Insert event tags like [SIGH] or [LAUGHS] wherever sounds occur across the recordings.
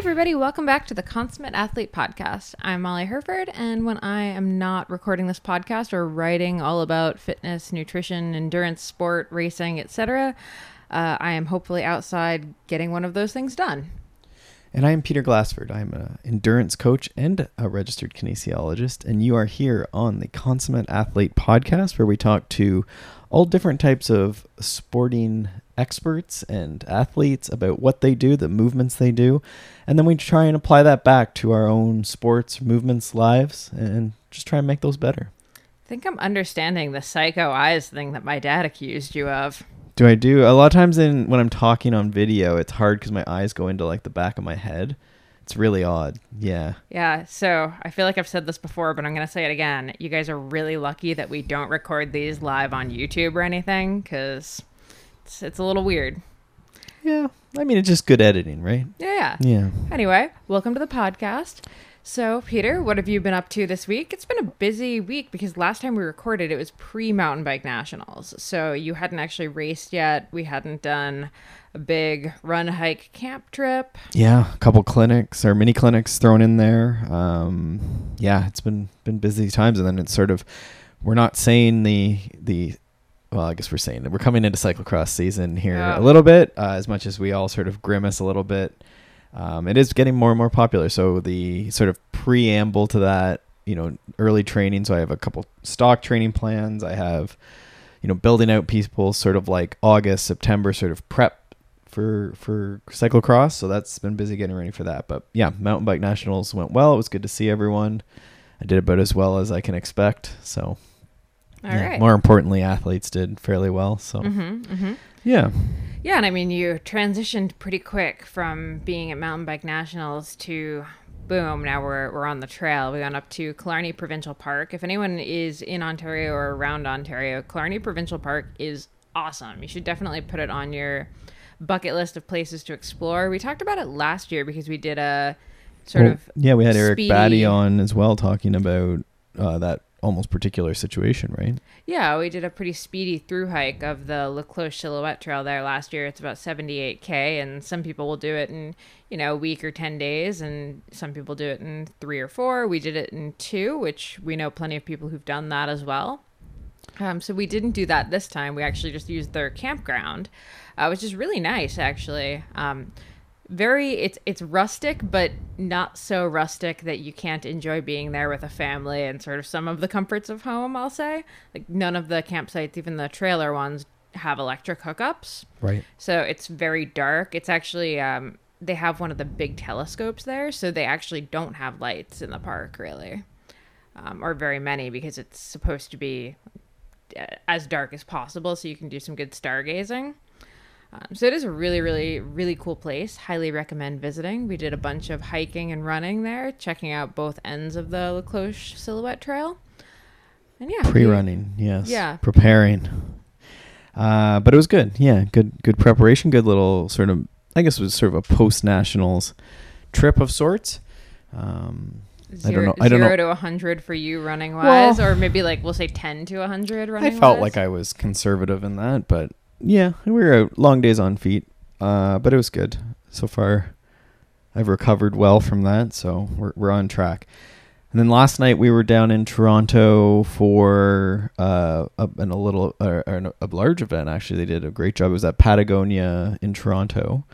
everybody. Welcome back to the Consummate Athlete Podcast. I'm Molly Hurford, and when I am not recording this podcast or writing all about fitness, nutrition, endurance, sport, racing, etc., uh, I am hopefully outside getting one of those things done. And I am Peter Glassford. I'm an endurance coach and a registered kinesiologist. And you are here on the Consummate Athlete podcast, where we talk to all different types of sporting experts and athletes about what they do, the movements they do. And then we try and apply that back to our own sports, movements, lives, and just try and make those better. I think I'm understanding the psycho eyes thing that my dad accused you of. Do I do a lot of times in when I'm talking on video, it's hard because my eyes go into like the back of my head. It's really odd. Yeah. Yeah, so I feel like I've said this before, but I'm going to say it again. You guys are really lucky that we don't record these live on YouTube or anything because it's, it's a little weird. Yeah. I mean, it's just good editing, right? Yeah, yeah. Yeah. Anyway, welcome to the podcast. So, Peter, what have you been up to this week? It's been a busy week because last time we recorded, it was pre mountain bike nationals. So, you hadn't actually raced yet. We hadn't done a big run, hike, camp trip. Yeah, a couple clinics or mini clinics thrown in there. Um, yeah, it's been been busy times, and then it's sort of we're not saying the the well, I guess we're saying that we're coming into cyclocross season here Yeah. a little bit, uh, as much as we all sort of grimace a little bit. Um, it is getting more and more popular. So the sort of preamble to that, you know, early training. So I have a couple stock training plans. I have, you know, building out people sort of like August, September sort of prep for for cyclocross. So that's been busy getting ready for that. But yeah, mountain bike nationals went well. It was good to see everyone. I did about as well as I can expect. So All yeah, right. more importantly, athletes did fairly well. So Mm-hmm, mm-hmm. yeah, Yeah, and I mean, you transitioned pretty quick from being at mountain bike nationals to boom. Now we're we're on the trail. We went up to Killarney Provincial Park. If anyone is in Ontario or around Ontario, Killarney Provincial Park is awesome. You should definitely put it on your bucket list of places to explore. We talked about it last year because we did a sort Well, of yeah. We had Eric speedy- Batty on as well, talking about uh, that almost particular situation, right? Yeah, we did a pretty speedy through hike of the La Cloche Silhouette Trail there last year. It's about 78k, and some people will do it in you know a week or 10 days, and some people do it in three or four. We did it in two, which we know plenty of people who've done that as well. Um, so we didn't do that this time. We actually just used their campground, uh, which is really nice actually. Um, very it's it's rustic but not so rustic that you can't enjoy being there with a family and sort of some of the comforts of home i'll say. Like none of the campsites even the trailer ones have electric hookups. Right. so it's very dark. It's actually um, they have one of the big telescopes there so they actually don't have lights in the park really um, or very many because it's supposed to be uh, as dark as possible so you can do some good stargazing um, so it is a really, really, really cool place. Highly recommend visiting. We did a bunch of hiking and running there, checking out both ends of the La Cloche Silhouette Trail. And yeah, Pre-running, yes. Yeah. Preparing. Uh, but it was good. Yeah, good good preparation. Good little sort of. I guess it was sort of a post nationals trip of sorts. Um, I don't know- I don't know- zero to 100 for you running wise, Well- or maybe like we'll say 10 to 100 running. I felt wise. like I was conservative in that, but yeah, we were out long days on feet. Uh, but it was good so far. I've recovered well from that, so we're we're on track. And then last night we were down in Toronto for uh, a, a little uh, or a large event. Actually, they did a great job. It was at Patagonia in Toronto,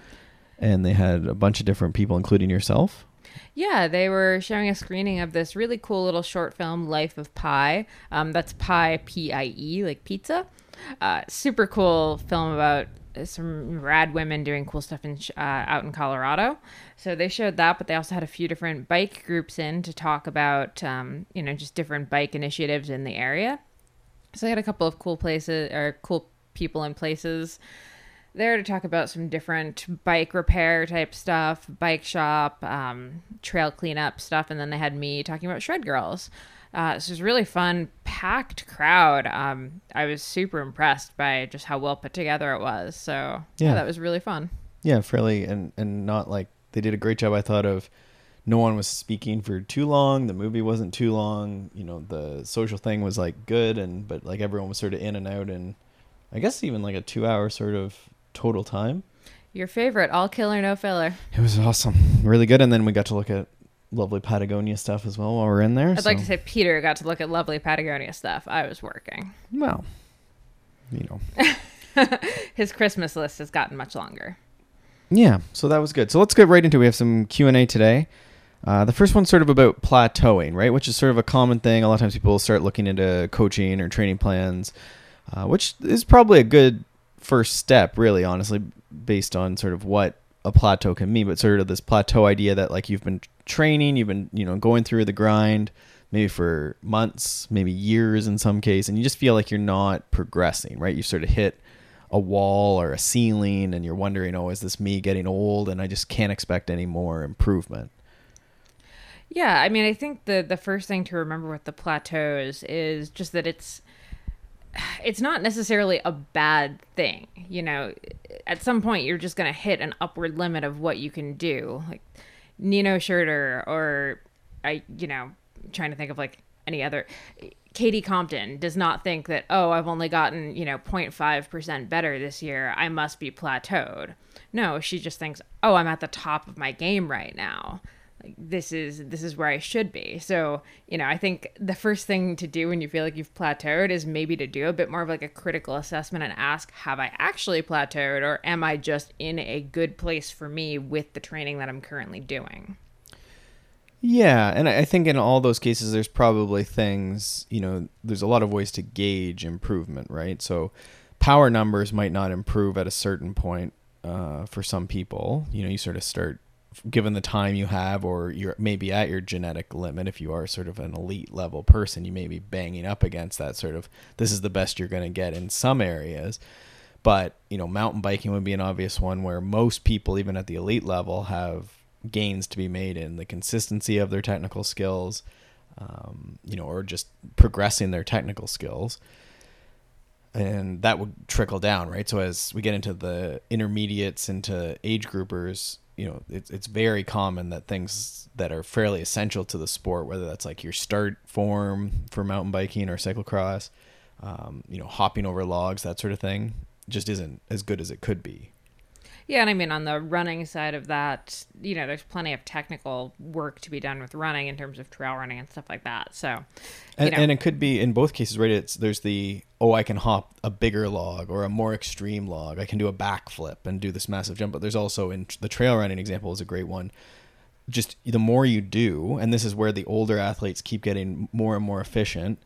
and they had a bunch of different people, including yourself. Yeah, they were showing a screening of this really cool little short film, Life of Pie. Um, that's Pie, P I E, like pizza. Uh, super cool film about some rad women doing cool stuff in uh, out in Colorado. So they showed that, but they also had a few different bike groups in to talk about, um, you know, just different bike initiatives in the area. So they had a couple of cool places or cool people and places there to talk about some different bike repair type stuff, bike shop, um, trail cleanup stuff, and then they had me talking about Shred Girls. Uh, it was really fun, packed crowd. Um, I was super impressed by just how well put together it was. So yeah, Yeah. that was really fun. Yeah, fairly, and and not like they did a great job. I thought of no one was speaking for too long. The movie wasn't too long. You know, the social thing was like good, and but like everyone was sort of in and out, and I guess even like a two hour sort of total time. Your favorite, all killer, no filler. It was awesome, really good. And then we got to look at lovely Patagonia stuff as well while we're in there. I'd like to say Peter got to look at lovely Patagonia stuff. I was working. well, you know, [LAUGHS] His Christmas list has gotten much longer. yeah. So that was good. So let's get right into. it. We have some Q and A today. Uh, the first one's sort of about plateauing, right? Which is sort of a common thing. A lot of times people start looking into coaching or training plans, uh, which is probably a good first step, really, honestly, based on sort of what a plateau can mean. But sort of this plateau idea that like you've been training, you've been you know going through the grind, maybe for months, maybe years in some case, and you just feel like you're not progressing, right? You sort of hit a wall or a ceiling, and you're wondering, oh, is this me getting old, and I just can't expect any more improvement. Yeah, I mean, I think the the first thing to remember with the plateaus is just that it's it's not necessarily a bad thing. You know, at some point you're just going to hit an upward limit of what you can do. Like Nino Schurter or I, you know, trying to think of like any other Katie Compton does not think that, oh, I've only gotten, you know, 0.5% better this year. I must be plateaued. No, she just thinks, oh, I'm at the top of my game right now. This is this is where I should be. So, you know, I think the first thing to do when you feel like you've plateaued is maybe to do a bit more of like a critical assessment and ask, have I actually plateaued or am I just in a good place for me with the training that I'm currently doing? Yeah, and I I think in all those cases, there's probably things, you know, there's a lot of ways to gauge improvement, right? So power numbers might not improve at a certain point uh, for some people. You know, you sort of start, given the time you have, or you're maybe at your genetic limit, if you are sort of an elite level person, you may be banging up against that sort of, this is the best you're going to get in some areas. But, you know, mountain biking would be an obvious one where most people, even at the elite level, have gains to be made in the consistency of their technical skills, um, you know, or just progressing their technical skills. And that would trickle down, right? So as we get into the intermediates, into age groupers, you know, it's it's very common that things that are fairly essential to the sport, whether that's like your start form for mountain biking or cyclocross, um, you know, hopping over logs, that sort of thing, just isn't as good as it could be. Yeah, and I mean on the running side of that, you know, there's plenty of technical work to be done with running in terms of trail running and stuff like that. So, and, and it could be in both cases right it's there's the oh i can hop a bigger log or a more extreme log i can do a backflip and do this massive jump but there's also in the trail running example is a great one just the more you do and this is where the older athletes keep getting more and more efficient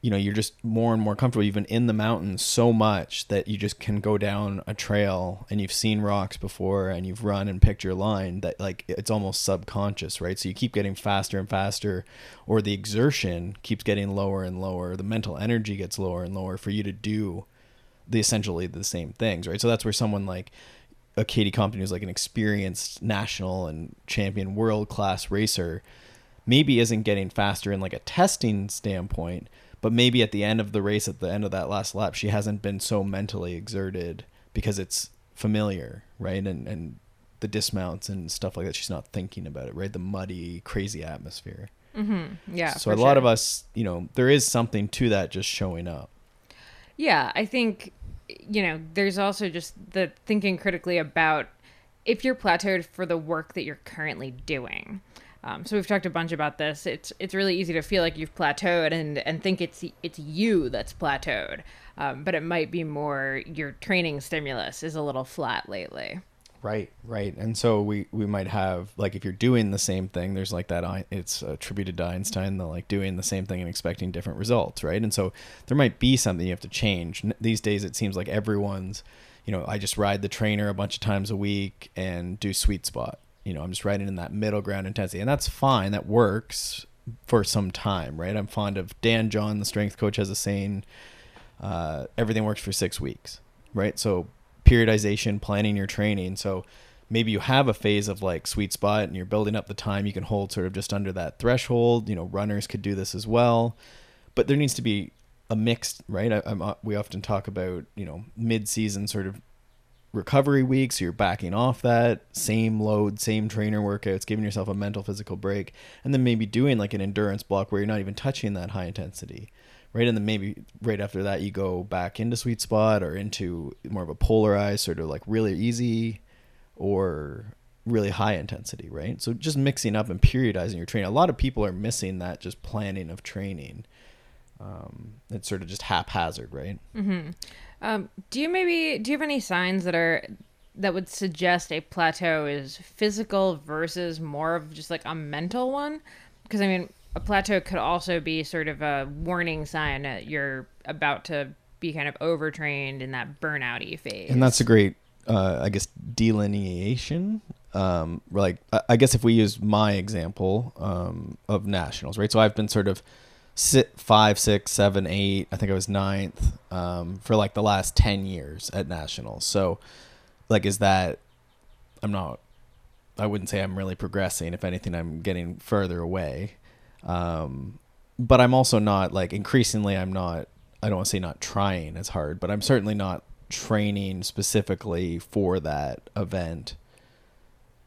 you know you're just more and more comfortable you've been in the mountains so much that you just can go down a trail and you've seen rocks before and you've run and picked your line that like it's almost subconscious right? So you keep getting faster and faster or the exertion keeps getting lower and lower. The mental energy gets lower and lower for you to do the essentially the same things right? So that's where someone like a Katie Compton who's like an experienced national and champion world class racer maybe isn't getting faster in like a testing standpoint but maybe at the end of the race at the end of that last lap she hasn't been so mentally exerted because it's familiar right and and the dismounts and stuff like that she's not thinking about it right the muddy crazy atmosphere mm-hmm. yeah. so a lot sure. of us you know there is something to that just showing up Yeah, I think you know, there's also just the thinking critically about if you're plateaued for the work that you're currently doing. Um, so we've talked a bunch about this. It's it's really easy to feel like you've plateaued and and think it's it's you that's plateaued, um, but it might be more your training stimulus is a little flat lately. Right, right. And so we we might have like if you're doing the same thing, there's like that it's attributed to Einstein, the like doing the same thing and expecting different results, right? And so there might be something you have to change. These days it seems like everyone's, you know, I just ride the trainer a bunch of times a week and do sweet spot. You know, I'm just riding in that middle ground intensity. And that's fine. That works for some time, right? I'm fond of Dan John, the strength coach, has a saying, uh, everything works for six weeks, right? So periodization, planning your training. So maybe you have a phase of like sweet spot and you're building up the time you can hold sort of just under that threshold. You know, runners could do this as well, but there needs to be a mixed, right? I, uh, we often talk about, you know, mid-season sort of recovery weeks. You're backing off that same load, same trainer workouts, giving yourself a mental, physical break, and then maybe doing like an endurance block where you're not even touching that high intensity, right? And then maybe right after that, you go back into sweet spot or into more of a polarized, sort of like really easy or really high intensity, right? So just mixing up and periodizing your training. A lot of people are missing that just planning of training. Um, it's sort of just haphazard, right? Mm-hmm. Um, do you maybe do you have any signs that are that would suggest a plateau is physical versus more of just like a mental one? Because I mean, a plateau could also be sort of a warning sign that you're about to be kind of overtrained in that burnouty phase. And that's a great, uh, I guess, delineation. Um, like, I guess if we use my example um, of nationals, right? So I've been sort of five, six, seven, eight. I think I was ninth um, for like the last ten years at nationals. So, like, is that? I'm not. I wouldn't say I'm really progressing. If anything, I'm getting further away. Um, but I'm also not like increasingly. I'm not. I don't want to say not trying as hard, but I'm certainly not training specifically for that event.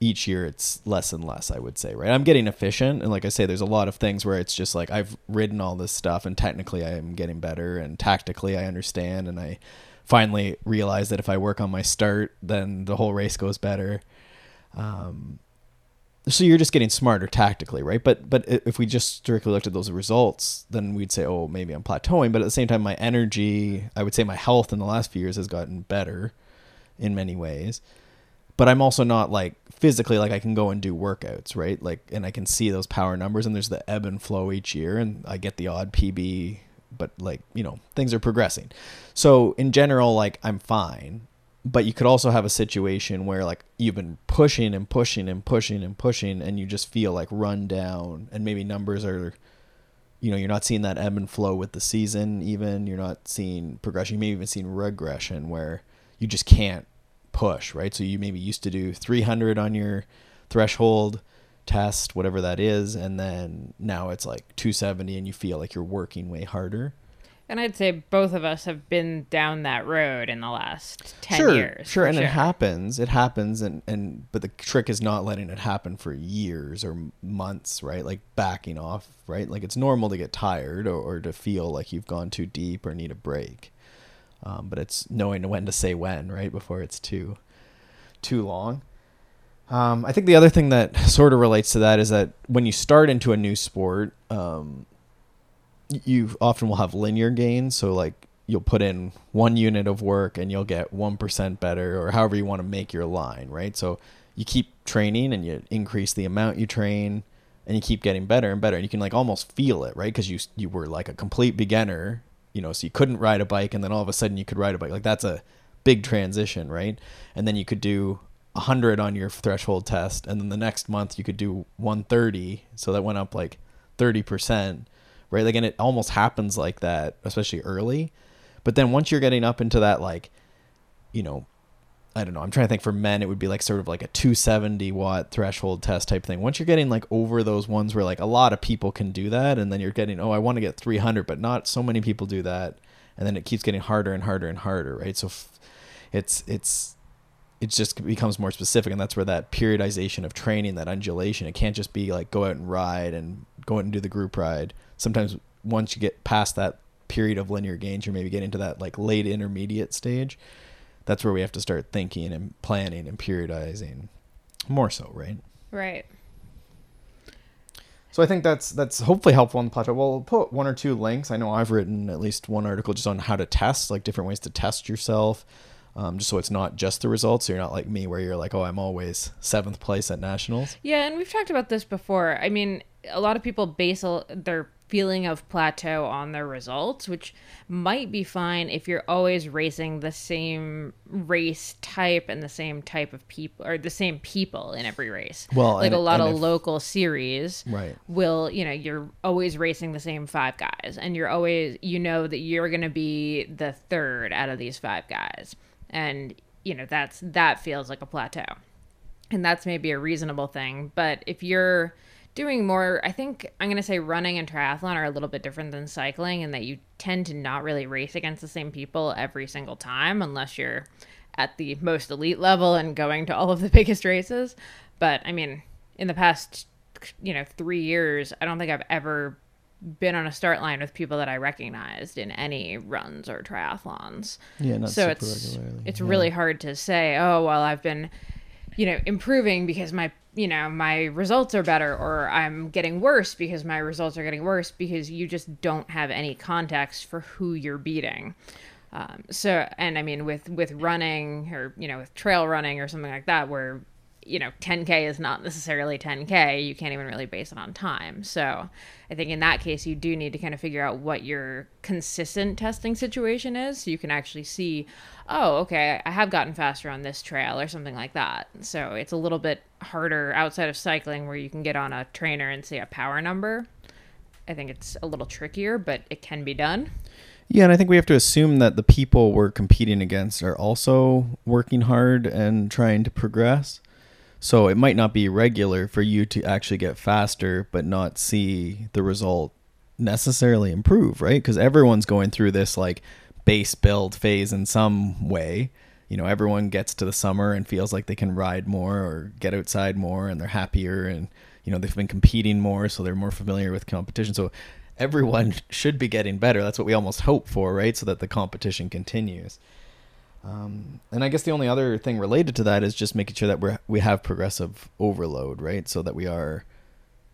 Each year, it's less and less. I would say, right? I'm getting efficient, and like I say, there's a lot of things where it's just like I've ridden all this stuff, and technically, I am getting better, and tactically, I understand, and I finally realize that if I work on my start, then the whole race goes better. Um, so you're just getting smarter tactically, right? But but if we just strictly looked at those results, then we'd say, oh, maybe I'm plateauing. But at the same time, my energy, I would say, my health in the last few years has gotten better in many ways. But I'm also not like physically like I can go and do workouts, right? Like, and I can see those power numbers, and there's the ebb and flow each year, and I get the odd PB. But like you know, things are progressing. So in general, like I'm fine but you could also have a situation where like you've been pushing and pushing and pushing and pushing and you just feel like run down and maybe numbers are you know you're not seeing that ebb and flow with the season even you're not seeing progression you may even seen regression where you just can't push right so you maybe used to do 300 on your threshold test whatever that is and then now it's like 270 and you feel like you're working way harder and I'd say both of us have been down that road in the last 10 sure, years. Sure, and sure. it happens. It happens and and but the trick is not letting it happen for years or months, right? Like backing off, right? Like it's normal to get tired or, or to feel like you've gone too deep or need a break. Um, but it's knowing when to say when, right? Before it's too too long. Um, I think the other thing that sort of relates to that is that when you start into a new sport, um, you often will have linear gains. So like you'll put in one unit of work and you'll get 1% better or however you want to make your line, right? So you keep training and you increase the amount you train and you keep getting better and better and you can like almost feel it, right? Cuz you you were like a complete beginner, you know, so you couldn't ride a bike and then all of a sudden you could ride a bike. Like that's a big transition, right? And then you could do 100 on your threshold test and then the next month you could do 130, so that went up like 30% right? Like, and it almost happens like that, especially early. But then once you're getting up into that, like, you know, I don't know. I'm trying to think for men, it would be like sort of like a 270 watt threshold test type thing. Once you're getting like over those ones where like a lot of people can do that, and then you're getting, oh, I want to get 300, but not so many people do that. And then it keeps getting harder and harder and harder, right? So it's, it's, it just becomes more specific. And that's where that periodization of training, that undulation, it can't just be like go out and ride and go out and do the group ride sometimes once you get past that period of linear gains, you're maybe getting to that like late intermediate stage. That's where we have to start thinking and planning and periodizing more so, right? Right. So I think that's that's hopefully helpful on the plateau. We'll put one or two links. I know I've written at least one article just on how to test, like different ways to test yourself, um, just so it's not just the results. So you're not like me, where you're like, oh, I'm always seventh place at nationals. Yeah, and we've talked about this before. I mean, a lot of people base their feeling of plateau on their results, which might be fine if you're always racing the same race type and the same type of people or the same people in every race. Well, like and, a lot of if, local series right. will, you know, you're always racing the same five guys and you're always, you know, that you're going to be the third out of these five guys. And, you know, that's, that feels like a plateau. And that's maybe a reasonable thing. But if you're, doing more i think i'm going to say running and triathlon are a little bit different than cycling in that you tend to not really race against the same people every single time unless you're at the most elite level and going to all of the [LAUGHS] biggest races but i mean in the past you know 3 years i don't think i've ever been on a start line with people that I recognized in any runs or triathlons. Yeah, not so it's regularly. it's Yeah. really hard to say, oh well, I've been, you know, improving because my you know my results are better, or I'm getting worse because my results are getting worse because you just don't have any context for who you're beating. Um, so, and I mean, with with running or you know with trail running or something like that, where you know 10k is not necessarily 10k you can't even really base it on time. So i think in that case you do need to kind of figure out what your consistent testing situation is so you can actually see oh okay i have gotten faster on this trail or something like that. So it's a little bit harder outside of cycling where you can get on a trainer and see a power number. I think it's a little trickier but it can be done. Yeah, and I think we have to assume that the people we're competing against are also working hard and trying to progress. So it might not be regular for you to actually get faster, but not see the result necessarily improve, right? Because everyone's going through this like base build phase in some way. You know, everyone gets to the summer and feels like they can ride more or get outside more and they're happier and, you know, they've been competing more, so they're more familiar with competition. So everyone [LAUGHS] should be getting better. That's what we almost hope for, right? So that the competition continues. Um, and I guess the only other thing related to that is just making sure that we we have progressive overload, right? So that we are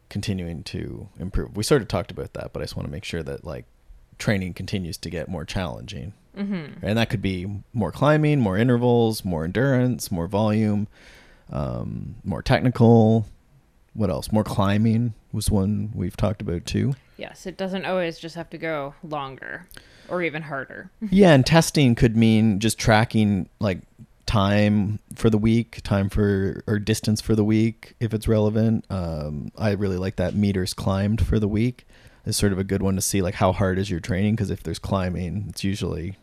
continuing to improve. We sort of talked about that, but I just want to make sure that like training continues to get more challenging. Mm-hmm. And that could be more climbing, more intervals, more endurance, more volume, um, more technical. What else? More climbing was one we've talked about too. yes it doesn't always just have to go longer or even harder [LAUGHS] yeah, and testing could mean just tracking like time for the week, time for or distance for the week if it's relevant. Um, I really like that meters climbed for the week. Is sort of a good one to see like how hard is your training because if there's climbing, it's usually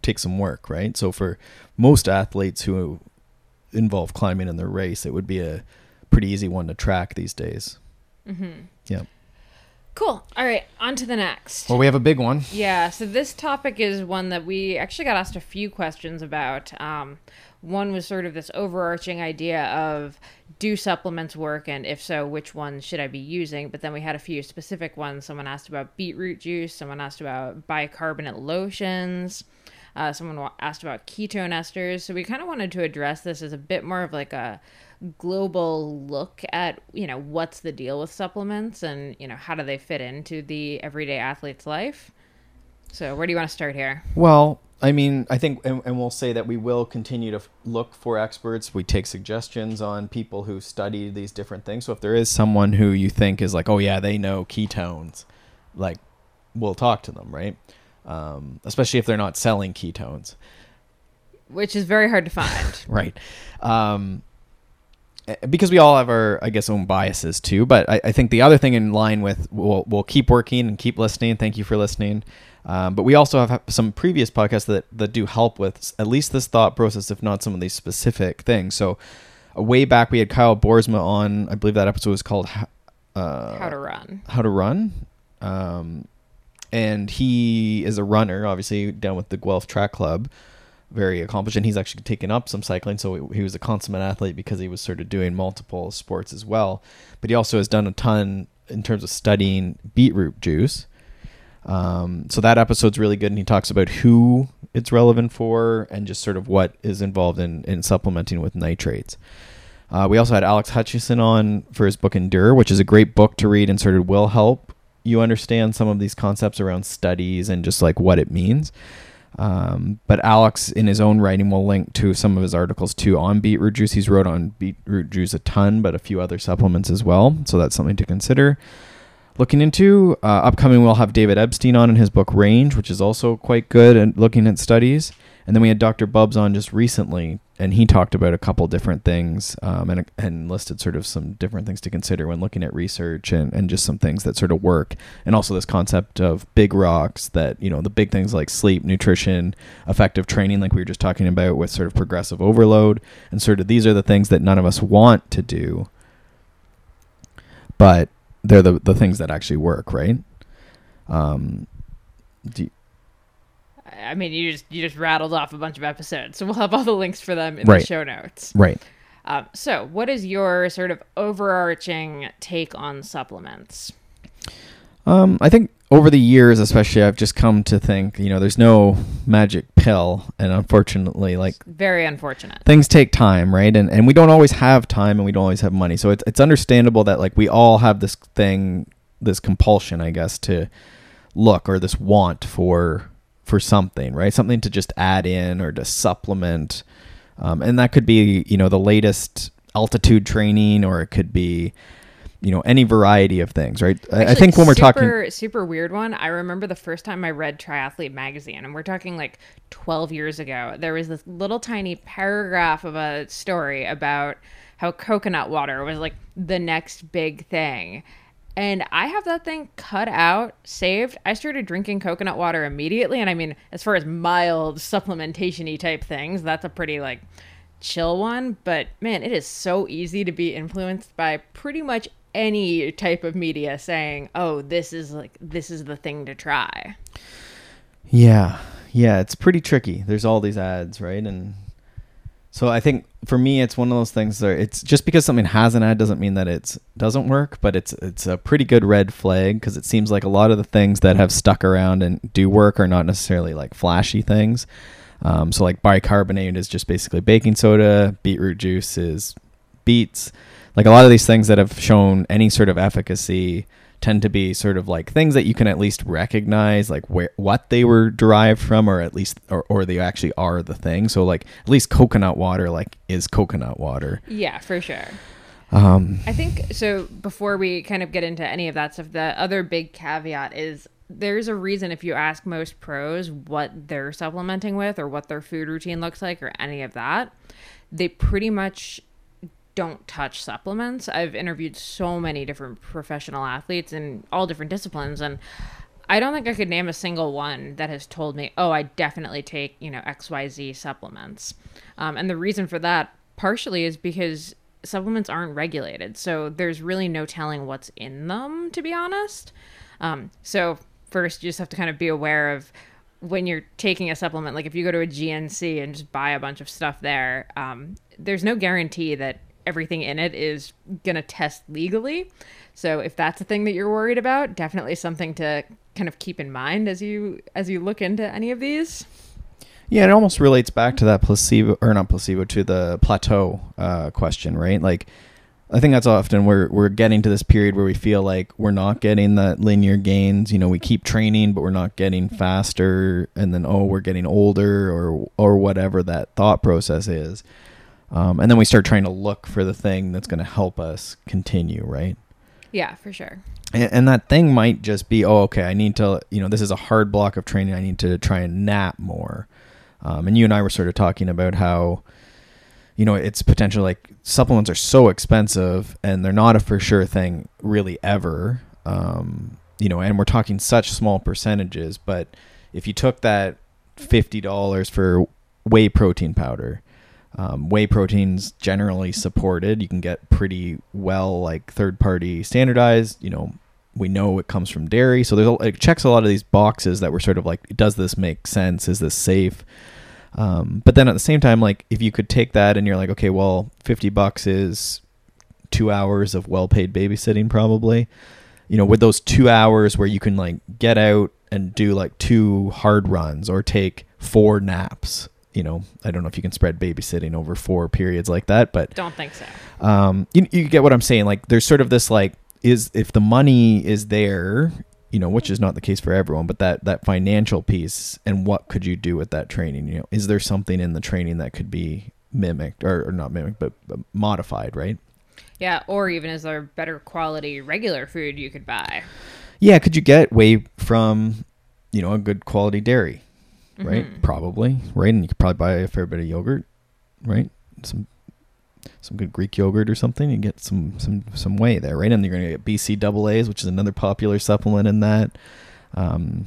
takes some work, right? So for most athletes who involve climbing in their race, it would be a pretty easy one to track these days. Mm-hmm. Yeah. Cool all right on to the next Well, we have a big one. Yeah, so this topic is one that we actually got asked a few questions about. Um, one was sort of this overarching idea of do supplements work, and if so, which ones should I be using? But then we had a few specific ones. Someone asked about beetroot juice, someone asked about bicarbonate lotions. Uh, someone asked about ketone esters. So we kind of wanted to address this as a bit more of like a global look at, you know, what's the deal with supplements and, you know, how do they fit into the everyday athlete's life. So where do you want to start here? Well, I mean, I think, and, and we'll say that we will continue to f- look for experts. We take suggestions on people who study these different things. So if there is someone who you think is like, oh yeah, they know ketones, like, we'll talk to them, right? Um, especially if they're not selling ketones, Which is very hard to find. [LAUGHS] right? Um, because we all have our, I guess, own biases too. But I, I think the other thing in line with we'll, we'll keep working and keep listening. Thank you for listening. Um, but we also have some previous podcasts that, that do help with at least this thought process, if not some of these specific things. So, uh, way back, we had Kyle Boorsma on. I believe that episode was called uh, How to run. How to Run. Um, and he is a runner, obviously, down with the Guelph Track Club. Very accomplished. And he's actually taken up some cycling. So, he was a consummate athlete because he was sort of doing multiple sports as well. But he also has done a ton in terms of studying beetroot juice. Um, so that episode's really good, and he talks about who it's relevant for and just sort of what is involved in, in supplementing with nitrates. Uh, we also had Alex Hutchinson on for his book Endure, which is a great book to read and sort of will help you understand some of these concepts around studies and just like what it means. Um, but Alex, in his own writing, will link to some of his articles too on beetroot juice. He's wrote on beetroot juice a ton, but a few other supplements as well. So that's something to consider looking into. Uh, upcoming, we'll have David Epstein on in his book Range, which is also quite good at looking at studies. And then we had Dr. Bubbs on just recently, and he talked about a couple different things um, and, and listed sort of some different things to consider when looking at research and, and just some things that sort of work. And also this concept of big rocks that, you know, the big things like sleep, nutrition, effective training, like we were just talking about with sort of progressive overload. And sort of these are the things that none of us want to do, but they're the, the things that actually work, right? Um, do you- I mean, you just you just rattled off a bunch of episodes, so we'll have all the links for them in the show notes. right. Um, so, what is your sort of overarching take on supplements? Um, I think over the years, especially, I've just come to think, you know, there's no magic pill, and unfortunately, like Very unfortunate. things take time, right? And and we don't always have time, and we don't always have money. So it's it's understandable that like we all have this thing, this compulsion, I guess, to look or this want for for something, right? Something to just add in or to supplement, um, and that could be you know the latest altitude training, or it could be you know any variety of things, right? I, I think when we're talking, super, super weird one. I remember the first time I read Triathlete magazine, and we're talking like 12 years ago. There was this little tiny paragraph of a story about how coconut water was like the next big thing. And I have that thing cut out, saved. I started drinking coconut water immediately. And I mean, as far as mild supplementation y type things, that's a pretty like chill one. But man, it is so easy to be influenced by pretty much any type of media saying, "Oh, this is like this is the thing to try." Yeah. Yeah, it's pretty tricky. There's all these ads, right? And so I think for me it's one of those things where it's just because something has an ad doesn't mean that it doesn't work, but it's it's a pretty good red flag because it seems like a lot of the things that have stuck around and do work are not necessarily like flashy things. Um, so like bicarbonate is just basically baking soda, beetroot juice is beets. Like a lot of these things that have shown any sort of efficacy tend to be sort of like things that you can at least recognize like where what they were derived from or at least or, or they actually are the thing so like at least coconut water like is coconut water Yeah, for sure. um I think so. Before we kind of get into any of that stuff, the other big caveat is there's a reason if you ask most pros what they're supplementing with or what their food routine looks like or any of that, they pretty much don't touch supplements. I've interviewed so many different professional athletes in all different disciplines and I don't think I could name a single one that has told me, "Oh, I definitely take, you know, XYZ supplements." Um, and the reason for that partially is because supplements aren't regulated. So there's really no telling what's in them, to be honest. Um, so first, you just have to kind of be aware of when you're taking a supplement. Like if you go to a GNC and just buy a bunch of stuff there, um, there's no guarantee that everything in it is gonna test legally. So if that's a thing that you're worried about, definitely something to kind of keep in mind as you as you look into any of these. yeah it almost relates back to that placebo or not placebo to the plateau uh question right like I think that's often we're we're getting to this period where we feel like we're not getting that linear gains. You know, we keep training, but we're not getting faster, and then oh, we're getting older, or or whatever that thought process is. Um, and then we start trying to look for the thing that's going to help us continue, right? Yeah, for sure. And, and that thing might just be, oh, okay, I need to, you know, this is a hard block of training. I need to try and nap more. Um, and you and I were sort of talking about how, you know, it's potential like supplements are so expensive and they're not a for sure thing really ever. Um, you know, and we're talking such small percentages, but if you took that fifty dollars for whey protein powder, um, whey proteins generally supported. You can get pretty well like third party standardized. You know, we know it comes from dairy, so there's a, it checks a lot of these boxes that we're sort of like, does this make sense? Is this safe? Um, but then at the same time, like if you could take that and you're like, okay, well, fifty bucks is two hours of well paid babysitting, probably. You know, with those two hours where you can like get out and do like two hard runs or take four naps. You know, I don't know if you can spread babysitting over four periods like that, but Don't think so. um, you, you get what I'm saying. Like, there's sort of this like, is if the money is there, you know, which is not the case for everyone, but that that financial piece and what could you do with that training? You know, is there something in the training that could be mimicked or, or not mimicked, but, but modified, right? Yeah, or even is there better quality regular food you could buy? Yeah, could you get whey from, you know, a good quality dairy, right? Mhm. Probably, right? And you could probably buy a fair bit of yogurt, right? Some some good Greek yogurt or something. and get some some some whey there, right? And you're gonna get BC double A's, which is another popular supplement in that. Um,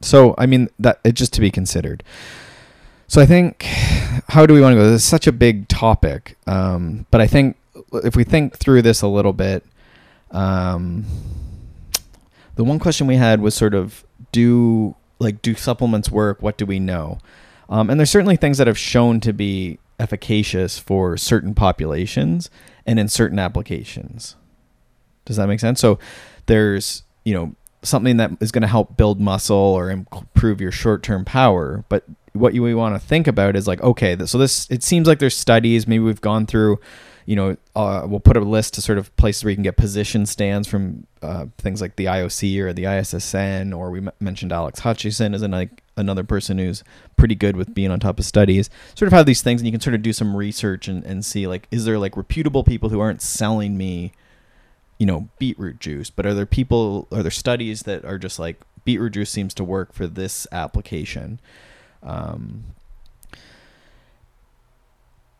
so I mean that it just to be considered. So I think, how do we want to go? This is such a big topic, um, but I think if we think through this a little bit, um, the one question we had was sort of do like do supplements work? What do we know? Um, and there's certainly things that have shown to be efficacious for certain populations and in certain applications. Does that make sense? So there's you know something that is going to help build muscle or improve your short-term power but what you want to think about is like okay so this it seems like there's studies maybe we've gone through you know uh, we'll put a list to sort of places where you can get position stands from uh, things like the ioc or the issn or we m- mentioned alex hutchinson as like another person who's pretty good with being on top of studies. Sort of have these things and you can sort of do some research and, and see like is there like reputable people who aren't selling me you know beetroot juice but are there people are there studies that are just like beetroot juice seems to work for this application? Um,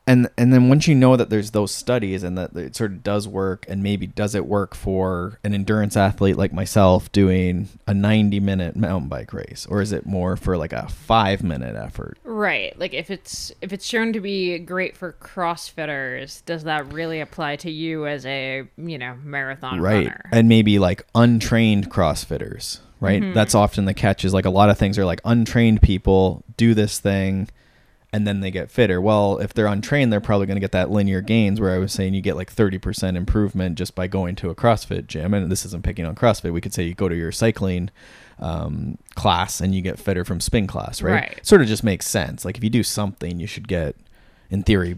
and and then once you know that there's those studies and that it sort of does work and maybe does it work for an endurance athlete like myself doing a 90 minute mountain bike race or is it more for like a 5 minute effort? Right. Like if it's if it's shown to be great for crossfitters does that really apply to you as a you know marathon right. runner? And maybe like untrained crossfitters right? Mhm. that's often the catch is like a lot of things are like untrained people do this thing and then they get fitter. Well, if they're untrained, they're probably going to get that linear gains where I was saying you get like 30% improvement just by going to a CrossFit gym. And this isn't picking on CrossFit. We could say you go to your cycling um, class and you get fitter from spin class, right? Right. Sort of just makes sense. Like if you do something, you should get, in theory,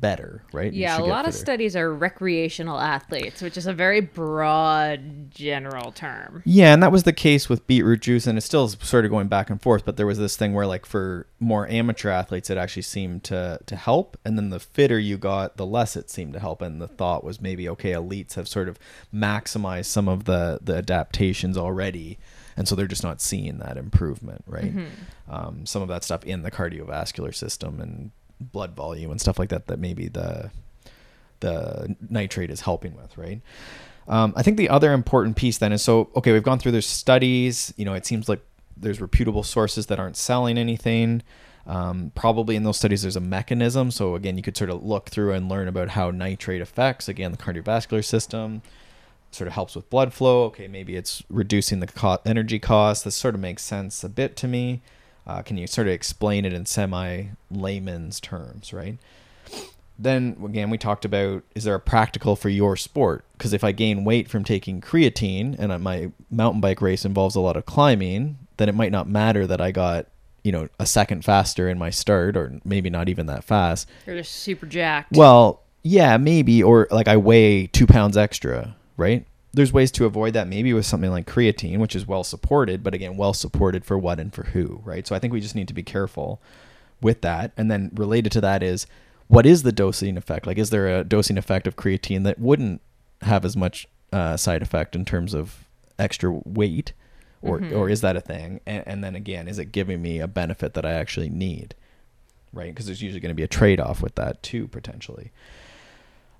better, right? Yeah a lot of studies are recreational athletes which is a very broad general term Yeah, and that was the case with beetroot juice, and it's still sort of going back and forth. But there was this thing where, like, for more amateur athletes, it actually seemed to to help, and then the fitter you got, the less it seemed to help. And the thought was maybe okay, elites have sort of maximized some of the the adaptations already, and so they're just not seeing that improvement, right? Um, some of that stuff in the cardiovascular system and blood volume and stuff like that that maybe the the nitrate is helping with, right? Um, I think the other important piece then is so okay, we've gone through there's studies. You know, it seems like there's reputable sources that aren't selling anything. Um, probably in those studies there's a mechanism. So again, you could sort of look through and learn about how nitrate affects again the cardiovascular system. Sort of helps with blood flow. Okay, maybe it's reducing the co- energy cost. This sort of makes sense a bit to me. Uh, can you sort of explain it in semi layman's terms, right? then again we talked about is there a practical for your sport? Because if i gain weight from taking creatine and my mountain bike race involves a lot of climbing then it might not matter that i got you know a second faster in my start or maybe not even that fast. You're just super jacked. Well yeah maybe or like i weigh two pounds extra right there's ways to avoid that maybe with something like creatine which is well supported but again well supported for what and for who right? So i think we just need to be careful with that. And then related to that is what is the dosing effect? Like is there a dosing effect of creatine that wouldn't have as much uh, side effect in terms of extra weight or Mhm. or is that a thing? And, and then again is it giving me a benefit that i actually need right? Because there's usually going to be a trade-off with that too potentially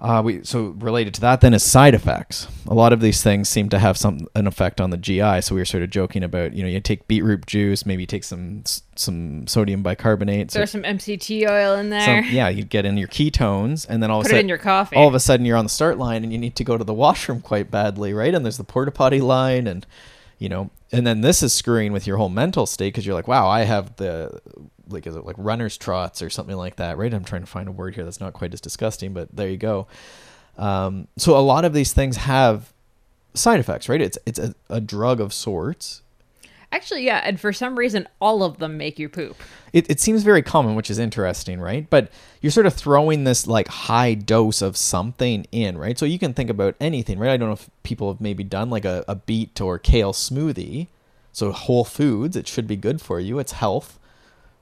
uh, we so related to that then is side effects. A lot of these things seem to have some an effect on the GI. So we were sort of joking about you know you take beetroot juice, maybe take some some sodium bicarbonate, so some MCT oil in there. some, yeah, you'd get in your ketones, and then all of a sudden in your coffee. all of a sudden you're on the start line and you need to go to the washroom quite badly, right? And there's the porta potty line, and you know, and then this is screwing with your whole mental state because you're like, wow, I have the like is it like runner's trots or something like that, right? I'm trying to find a word here that's not quite as disgusting, but there you go. Um, so a lot of these things have side effects, right? It's it's a, a drug of sorts. Actually, yeah, and for some reason, all of them make you poop. It, it seems very common, which is interesting, right? But you're sort of throwing this like high dose of something in, right? So you can think about anything, right? I don't know if people have maybe done like a, a beet or kale smoothie. So whole foods, it should be good for you. It's health,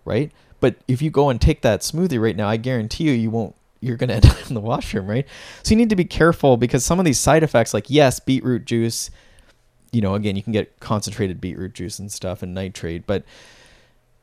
right? But if you go and take that smoothie right now, I guarantee you, you won't. You're gonna [LAUGHS] end up in the washroom, right? So you need to be careful because some of these side effects, like yes, beetroot juice, you know, again, you can get concentrated beetroot juice and stuff and nitrate, but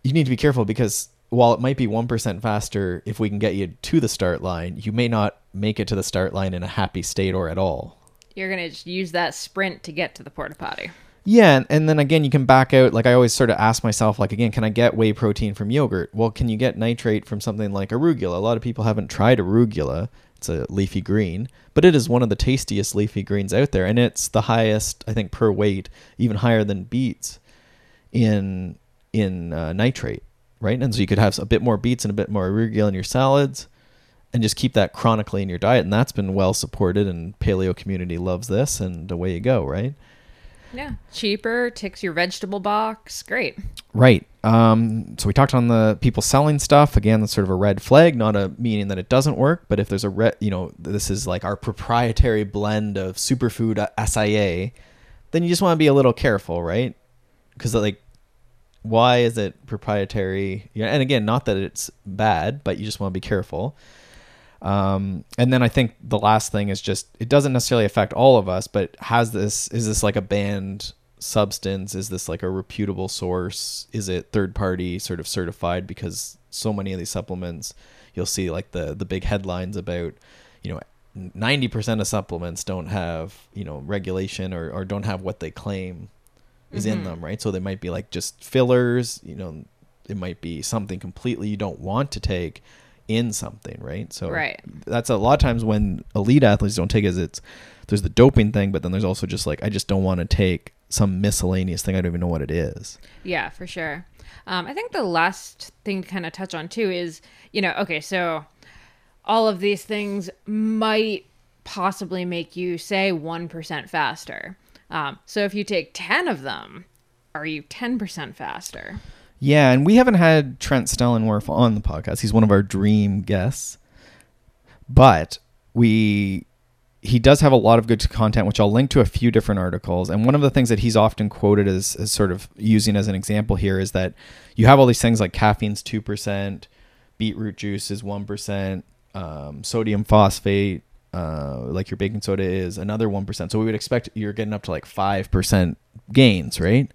you need to be careful because while it might be 1% faster if we can get you to the start line, you may not make it to the start line in a happy state or at all. You're gonna use that sprint to get to the porta potty. Yeah, and, then again, you can back out. Like I always sort of ask myself, like again, can I get whey protein from yogurt? Well, can you get nitrate from something like arugula? A lot of people haven't tried arugula. It's a leafy green, but it is one of the tastiest leafy greens out there, and it's the highest, I think, per weight, even higher than beets in in uh, nitrate, right? And so you could have a bit more beets and a bit more arugula in your salads, and just keep that chronically in your diet, and that's been well supported, and paleo community loves this, and away you go, right? Yeah, cheaper, ticks your vegetable box. Great. Right. Um, so we talked on the people selling stuff. Again, that's sort of a red flag, not a meaning that it doesn't work, but if there's a red, you know, this is like our proprietary blend of superfood uh, SIA, then you just want to be a little careful, right? Because like, why is it proprietary? And again, not that it's bad, but you just want to be careful. Um, and then I think the last thing is just it doesn't necessarily affect all of us, but has this is this like a banned substance? Is this like a reputable source? Is it third party sort of certified? Because so many of these supplements, you'll see like the the big headlines about, you know, 90% of supplements don't have, you know, regulation or, or don't have what they claim is in Mhm. them, right? So they might be like just fillers, you know, it might be something completely you don't want to take in something, right? So Right. that's a lot of times when elite athletes don't take it, is it's there's the doping thing, but then there's also just like I just don't want to take some miscellaneous thing I don't even know what it is. Yeah, for sure. Um, I think the last thing to kind of touch on too is, you know, okay, so all of these things might possibly make you say 1% faster. Um, so if you take 10 of them, are you 10% faster? Yeah, and we haven't had Trent Stellingwerff on the podcast. He's one of our dream guests. But we he does have a lot of good content, which I'll link to a few different articles. And one of the things that he's often quoted as, as sort of using as an example here is that you have all these things like caffeine's two percent, beetroot juice is one percent, um, sodium phosphate, uh, like your baking soda is another one percent. So we would expect you're getting up to like five percent gains, right?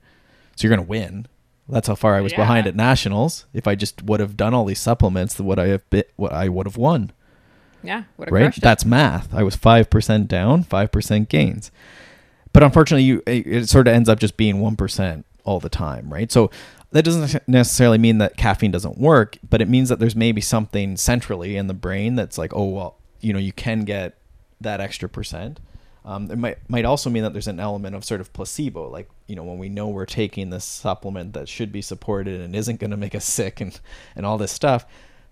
So you're gonna win. That's how far I was Yeah. behind at nationals. If I just would have done all these supplements, what I have bit, what I would have won Yeah, would right? That's math. I was five percent down, five percent gains. But unfortunately, you it, it sort of ends up just being one percent all the time, right? So that doesn't necessarily mean that caffeine doesn't work, but it means that there's maybe something centrally in the brain that's like, oh well, you know, you can get that extra percent. Um, it might might also mean that there's an element of sort of placebo, like you know when we know we're taking this supplement that should be supported and isn't going to make us sick and and all this stuff.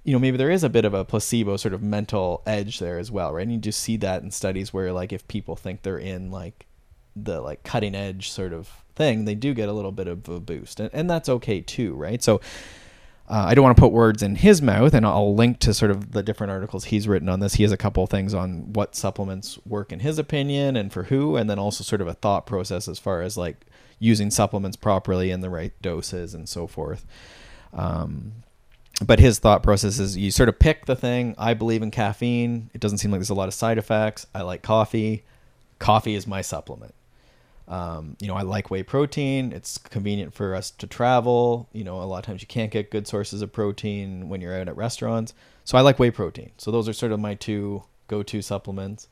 You know, maybe there is a bit of a placebo sort of mental edge there as well, right? And you just see that in studies where like if people think they're in like the like cutting edge sort of thing, they do get a little bit of a boost, and, and that's okay too, right? So uh, I don't want to put words in his mouth, and I'll link to sort of the different articles he's written on this. He has a couple things on what supplements work in his opinion and for who, and then also sort of a thought process as far as like using supplements properly in the right doses and so forth. Um, but his thought process is you sort of pick the thing. I believe in caffeine. It doesn't seem like there's a lot of side effects. I like coffee. Coffee is my supplement. Um, you know, I like whey protein. It's convenient for us to travel. You know, a lot of times you can't get good sources of protein when you're out at restaurants. So I like whey protein. So those are sort of my two go-to supplements.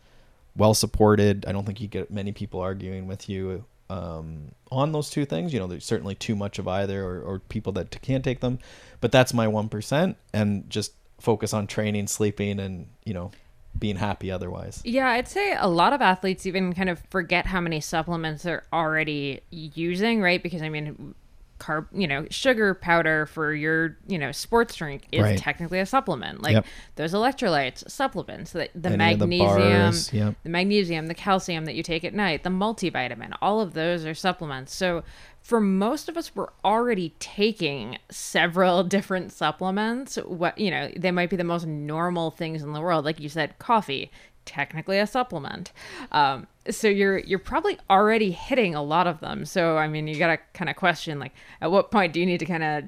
Well supported. I don't think you get many people arguing with you um, on those two things. You know, there's certainly too much of either, or, or people that can't take them. But that's my one percent, and just focus on training, sleeping, and you know, being happy otherwise. Yeah, I'd say a lot of athletes even kind of forget how many supplements they're already using, right? Because I mean, carb, you know, sugar powder for your, you know, sports drink is Right. technically a supplement. Like Yep. those electrolytes, supplements, the, the Any the magnesium, bars, yep. the magnesium, the calcium that you take at night, the multivitamin, all of those are supplements. So for most of us, we're already taking several [LAUGHS] different supplements. What you know, they might be the most normal things in the world, like you said, coffee, technically a supplement. Um, so you're you're probably already hitting a lot of them. So I mean, you gotta kind of question like, at what point do you need to kind of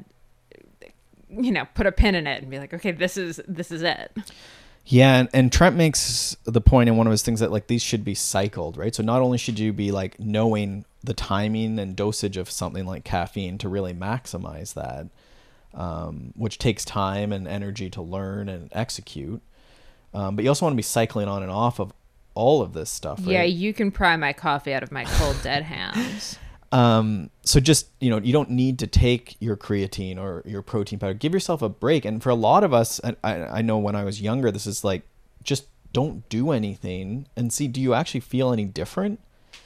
you know put a pin in it and be like okay this is this is it Yeah, and, and Trent makes the point in one of his things that like these should be cycled, right? So not only should you be like knowing the timing and dosage of something like caffeine to really maximize that, um, which takes time and energy to learn and execute, um, but you also want to be cycling on and off of all of this stuff, right? yeah you can pry my coffee out of my cold dead hands [LAUGHS] Um, so just you know, you don't need to take your creatine or your protein powder. Give yourself a break. And for a lot of us, and I, I know when I was younger, this is like just don't do anything and see do you actually feel any different?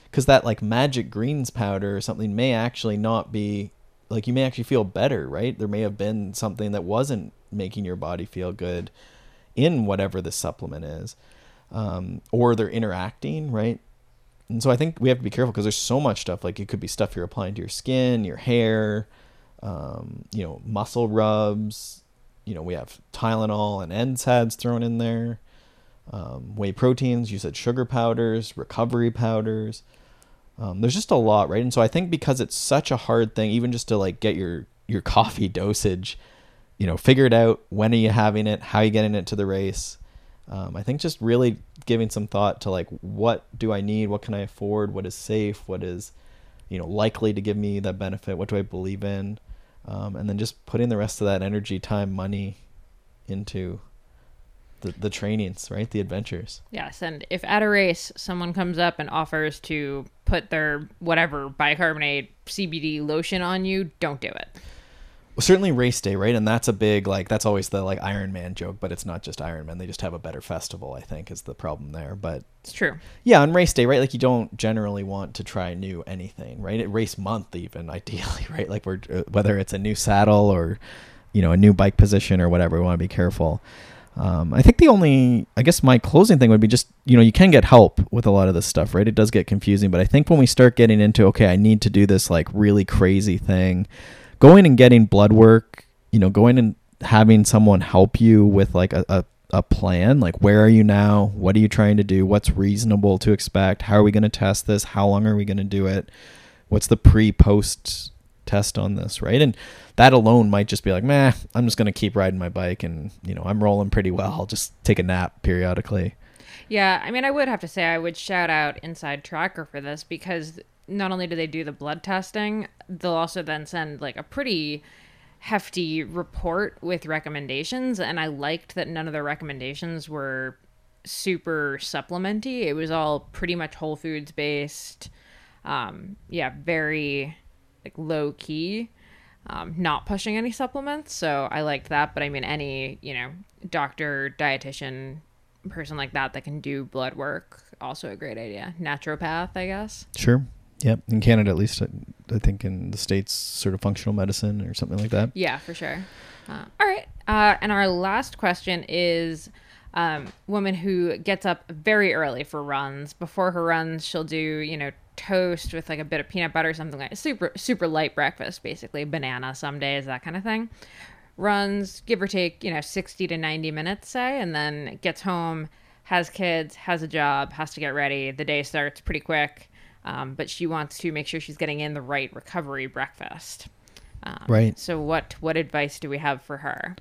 Because that like magic greens powder or something may actually not be like you may actually feel better, right? There may have been something that wasn't making your body feel good in whatever the supplement is, um, or they're interacting, right? and so I think we have to be careful because there's so much stuff. Like it could be stuff you're applying to your skin, your hair, um, you know, muscle rubs. You know, we have Tylenol and NSAIDs thrown in there. Um, whey proteins. You said sugar powders, recovery powders. Um, there's just a lot, right? And so I think because it's such a hard thing, even just to like get your your [LAUGHS] coffee dosage, you know, figure it out. When are you having it? How are you getting it to the race? Um, I think just really giving some thought to like what do I need? What can I afford? What is safe? What is you know likely to give me that benefit? What do I believe in? Um, and then just putting the rest of that energy, time, money into the, the trainings, right? The adventures. Yes, and if at a race someone comes up and offers to put their whatever bicarbonate CBD lotion on you, don't do it. Well, certainly race day, right? And that's a big like that's always the like Ironman joke, but it's not just Ironman. They just have a better festival, I think, is the problem there. But It's true. yeah, on race day, right? Like you don't generally want to try new anything, right? At race month, even [LAUGHS] ideally, right? Like we're uh, whether it's a new saddle or you know a new bike position or whatever, we want to be careful. Um, I think the only, I guess, my closing thing would be just you know you can get help with a lot of this stuff, right? It does get confusing, but I think when we start getting into okay, I need to do this like really crazy thing, going and getting blood work, you know, going and having someone help you with like a, a a plan like where are you now? What are you trying to do? What's reasonable to expect? How are we going to test this? How long are we going to do it? What's the pre post test on this right? And that alone might just be like meh i'm just going to keep riding my bike and you know i'm rolling pretty well. I'll just take a nap periodically. Yeah, I mean, I would have to say I would shout out InsideTracker for this because not only do they do the blood testing, they'll also then send like a pretty hefty report with recommendations. And I liked that none of their recommendations were super supplementy. It was all pretty much whole foods based. Um, yeah, very like low key. Um, not pushing any supplements, so I liked that. But I mean, any you know doctor, dietitian, person like that that can do blood work, also a great idea. Naturopath, I guess. sure yep in canada at least I, I think in the states sort of functional medicine or something like that Yeah, for sure. Uh, all right. Uh, and our last question is um, woman who gets up very early for runs. Before her runs, she'll do, you know, toast with like a bit of peanut butter, or something like super, super light breakfast, basically banana some days, that kind of thing. Runs, give or take, you know, 60 to 90 minutes, say, and then gets home, has kids, has a job, has to get ready. The day starts pretty quick. Um, but she wants to make sure she's getting in the right recovery breakfast. Um, Right. So what what advice do we have for her?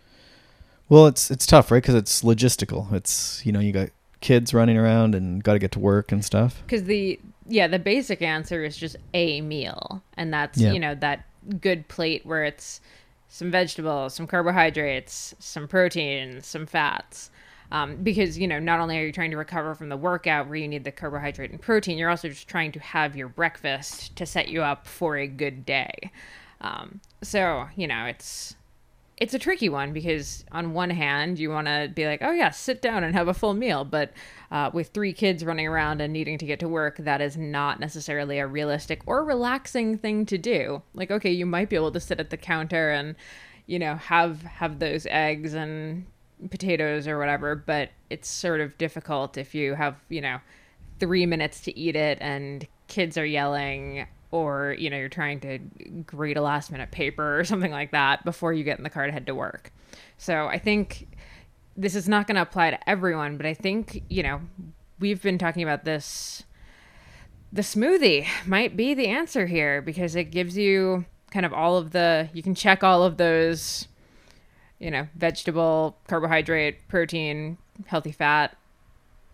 Well, it's it's tough, right? Because it's logistical. It's you know you got kids running around and got to get to work and stuff. Because the yeah the basic answer is just a meal, and that's Yeah. you know that good plate where it's some vegetables, some carbohydrates, some protein, some fats. Um, because you know not only are you trying to recover from the workout where you need the carbohydrate and protein, you're also just trying to have your breakfast to set you up for a good day. Um, so you know it's it's a tricky one because on one hand you want to be like oh yeah sit down and have a full meal but uh, with three kids running around and needing to get to work that is not necessarily a realistic or relaxing thing to do like okay you might be able to sit at the counter and you know have have those eggs and potatoes or whatever but it's sort of difficult if you have you know three minutes to eat it and kids are yelling or you know you're trying to grade a last minute paper or [LAUGHS] something like that before you get in the car to head to work. So i think this is not going to apply to everyone but i think you know we've been talking about this the smoothie might be the answer here because it gives you kind of all of the you can check all of those you know vegetable carbohydrate protein healthy fat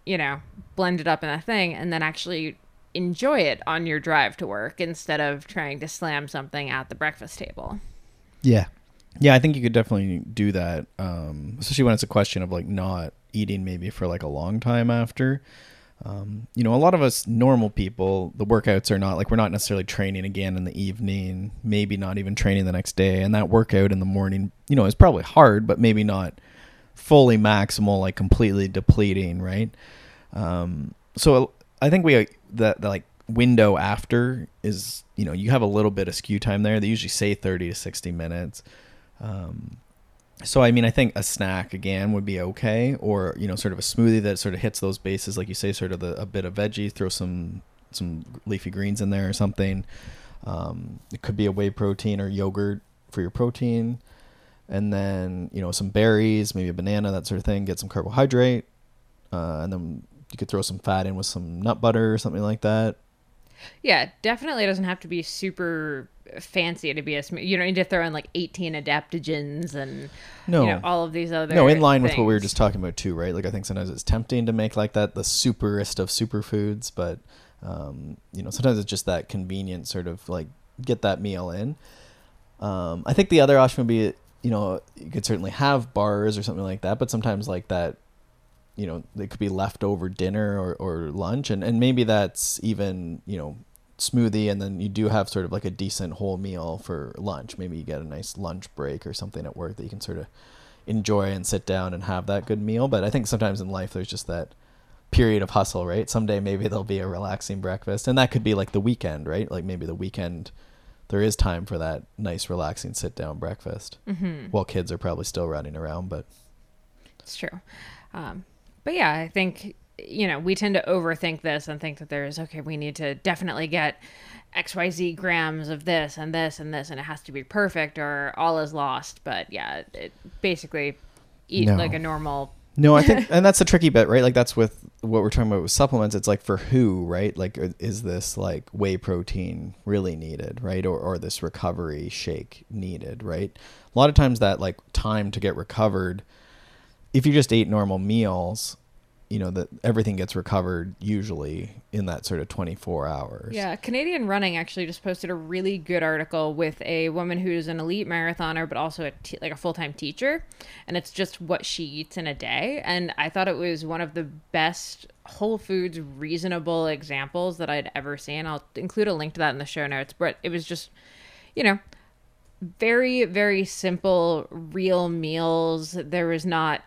you know blend it up in a thing and then actually enjoy it on your drive to work instead of trying to slam something at the breakfast table Yeah, yeah. I think you could definitely do that, um, especially when it's a question of like not eating maybe for like a long time after. Um, you know, a lot of us normal people, the workouts are not like we're not necessarily training again in the evening, maybe not even training the next day, and that workout in the morning, you know, is probably hard, but maybe not fully maximal, like completely depleting, right? Um, so I think we the, the like window after is you know you have a little bit of skew time there. They usually say thirty to sixty minutes. Um, so I mean, I think a snack again would be okay, or you know, sort of a smoothie that sort of hits those bases, like you say, sort of the, a bit of veggie, throw some some leafy greens in there or something. Um, it could be a whey protein or yogurt for your protein, and then you know some berries, maybe a banana, that sort of thing. Get some carbohydrate, uh, and then you could throw some fat in with some nut butter or something like that. Yeah, definitely doesn't have to be super fancy to be a smoothie. You don't need to throw in like 18 adaptogens and No. you know all of these other No, in line with what we were just talking about too, right? Like I think sometimes it's tempting to make like that the superest of superfoods, but um, you know sometimes it's just that convenient sort of like get that meal in. Um, I think the other option would be you know you could certainly have bars or something like that, but sometimes like that you know it could be leftover dinner or, or lunch, and and maybe that's even you know smoothie and then you do have sort of like a decent whole meal for lunch maybe you get a nice lunch break or something at work that you can sort of enjoy and sit down and have that good meal. But I think sometimes in life there's just that period of hustle, right? Someday maybe there'll be a relaxing breakfast, and that could be like the weekend, right? Like maybe the weekend there is time for that nice relaxing sit down breakfast. Mhm. While kids are probably still running around, but It's true. Um, but yeah, I think, you know, we tend to overthink this and think that there's, okay, we need to definitely get XYZ grams of this and this and this, and it has to be perfect or all is lost. But yeah, it basically eat No. like a normal. [LAUGHS] No, I think, [LAUGHS] and that's the tricky bit, right? Like that's with what we're talking about with supplements. It's like for who, right? Like, is this like whey protein really needed, right? Or or this recovery shake needed, right? A lot of times that like time to get recovered, if you just ate normal meals, you know that everything gets recovered usually in that sort of twenty four hours. Yeah, Canadian Running actually just posted a really good article with a woman who's an elite marathoner, but also a t- like a full time teacher, and it's just what she eats in a day. And I thought it was one of the best Whole Foods reasonable examples that I'd ever seen. I'll include a link to that in the show notes. But it was just, you know, very very simple, real meals. There was not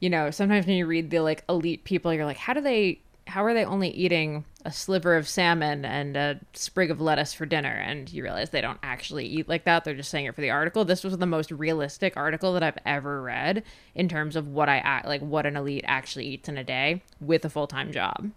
you know, sometimes when you read the like elite people, you're like, how do they, how are they only eating a sliver of salmon and a sprig of lettuce for dinner? And you realize they don't actually eat like that. They're just saying it for the article. This was the most realistic article that I've ever read in terms of what I like, what an elite actually eats in a day with a full time job.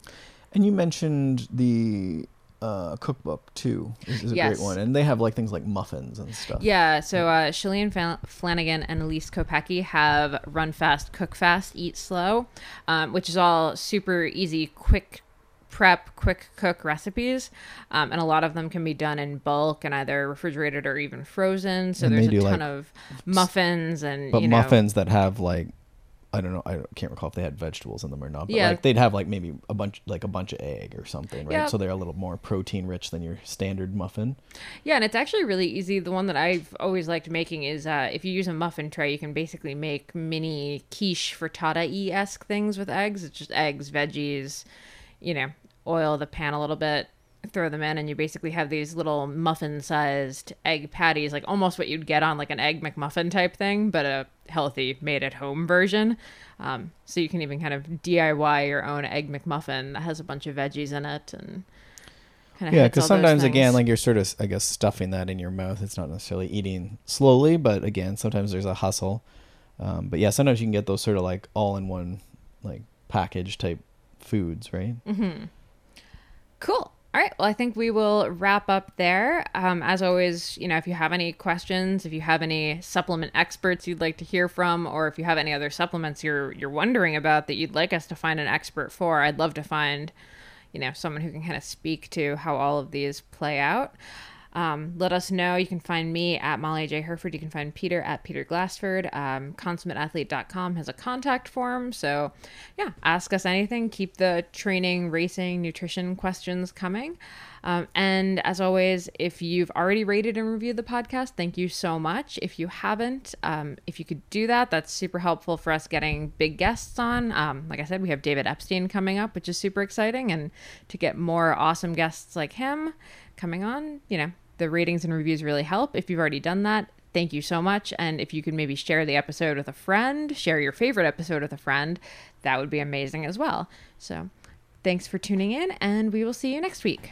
And you mentioned the uh, cookbook too. This is a Yes. great one, and they have like things like muffins and stuff. Yeah, so uh, Shalane Flan- Flanagan and Elyse Kopecky have Run Fast, Cook Fast, Eat Slow, um, which is all super easy, quick prep, quick cook recipes. Um, and a lot of them can be done in bulk and either refrigerated or even frozen. So And there's a ton like, of muffins and, but you know, muffins that have like I don't know I can't recall if they had vegetables in them or not but Yeah. like they'd have like maybe a bunch like a bunch of egg or something right Yeah. so they're a little more protein rich than your standard muffin Yeah, and it's actually really easy. The one that I've always liked making is uh, if you use a muffin tray, you can basically make mini quiche frittata esque things with eggs. It's just eggs, veggies, you know, oil the pan a little bit, throw them in, and you basically have these little muffin sized egg patties, like almost what you'd get on like an egg McMuffin type thing, but a healthy made at home version. Um, so you can even kind of DIY your own egg McMuffin that has a bunch of veggies in it and kind of yeah because sometimes again like you're sort of I guess stuffing that in your mouth it's not necessarily eating slowly but again sometimes there's a hustle um, but yeah sometimes you can get those sort of like all in one like package type foods right Mm-hmm. Cool. All right. Well, I think we will wrap up there. Um, as always, you know, if you have any questions, if you have any supplement experts you'd like to hear from, or if you have any other supplements you're you're wondering about that you'd like us to find an expert for, I'd love to find, you know, someone who can kind of speak to how all of these play out. Um, let us know. You can find me at Molly J. Hurford. You can find Peter at Peter Glassford. Um, ConsummateAthlete.com has a contact form. So, yeah, ask us anything. Keep the training, racing, nutrition questions coming. Um, and as always, if you've already rated and reviewed the podcast, thank you so much. If you haven't, um, if you could do that, that's super helpful for us getting big guests on. Um, like I said, we have David Epstein coming up, which is super exciting. And to get more awesome guests like him coming on, you know, the ratings and reviews really help. If you've already done that, thank you so much. And if you could maybe share the episode with a friend, share your favorite episode with a friend, that would be amazing as well. So thanks for tuning in, and we will see you next week.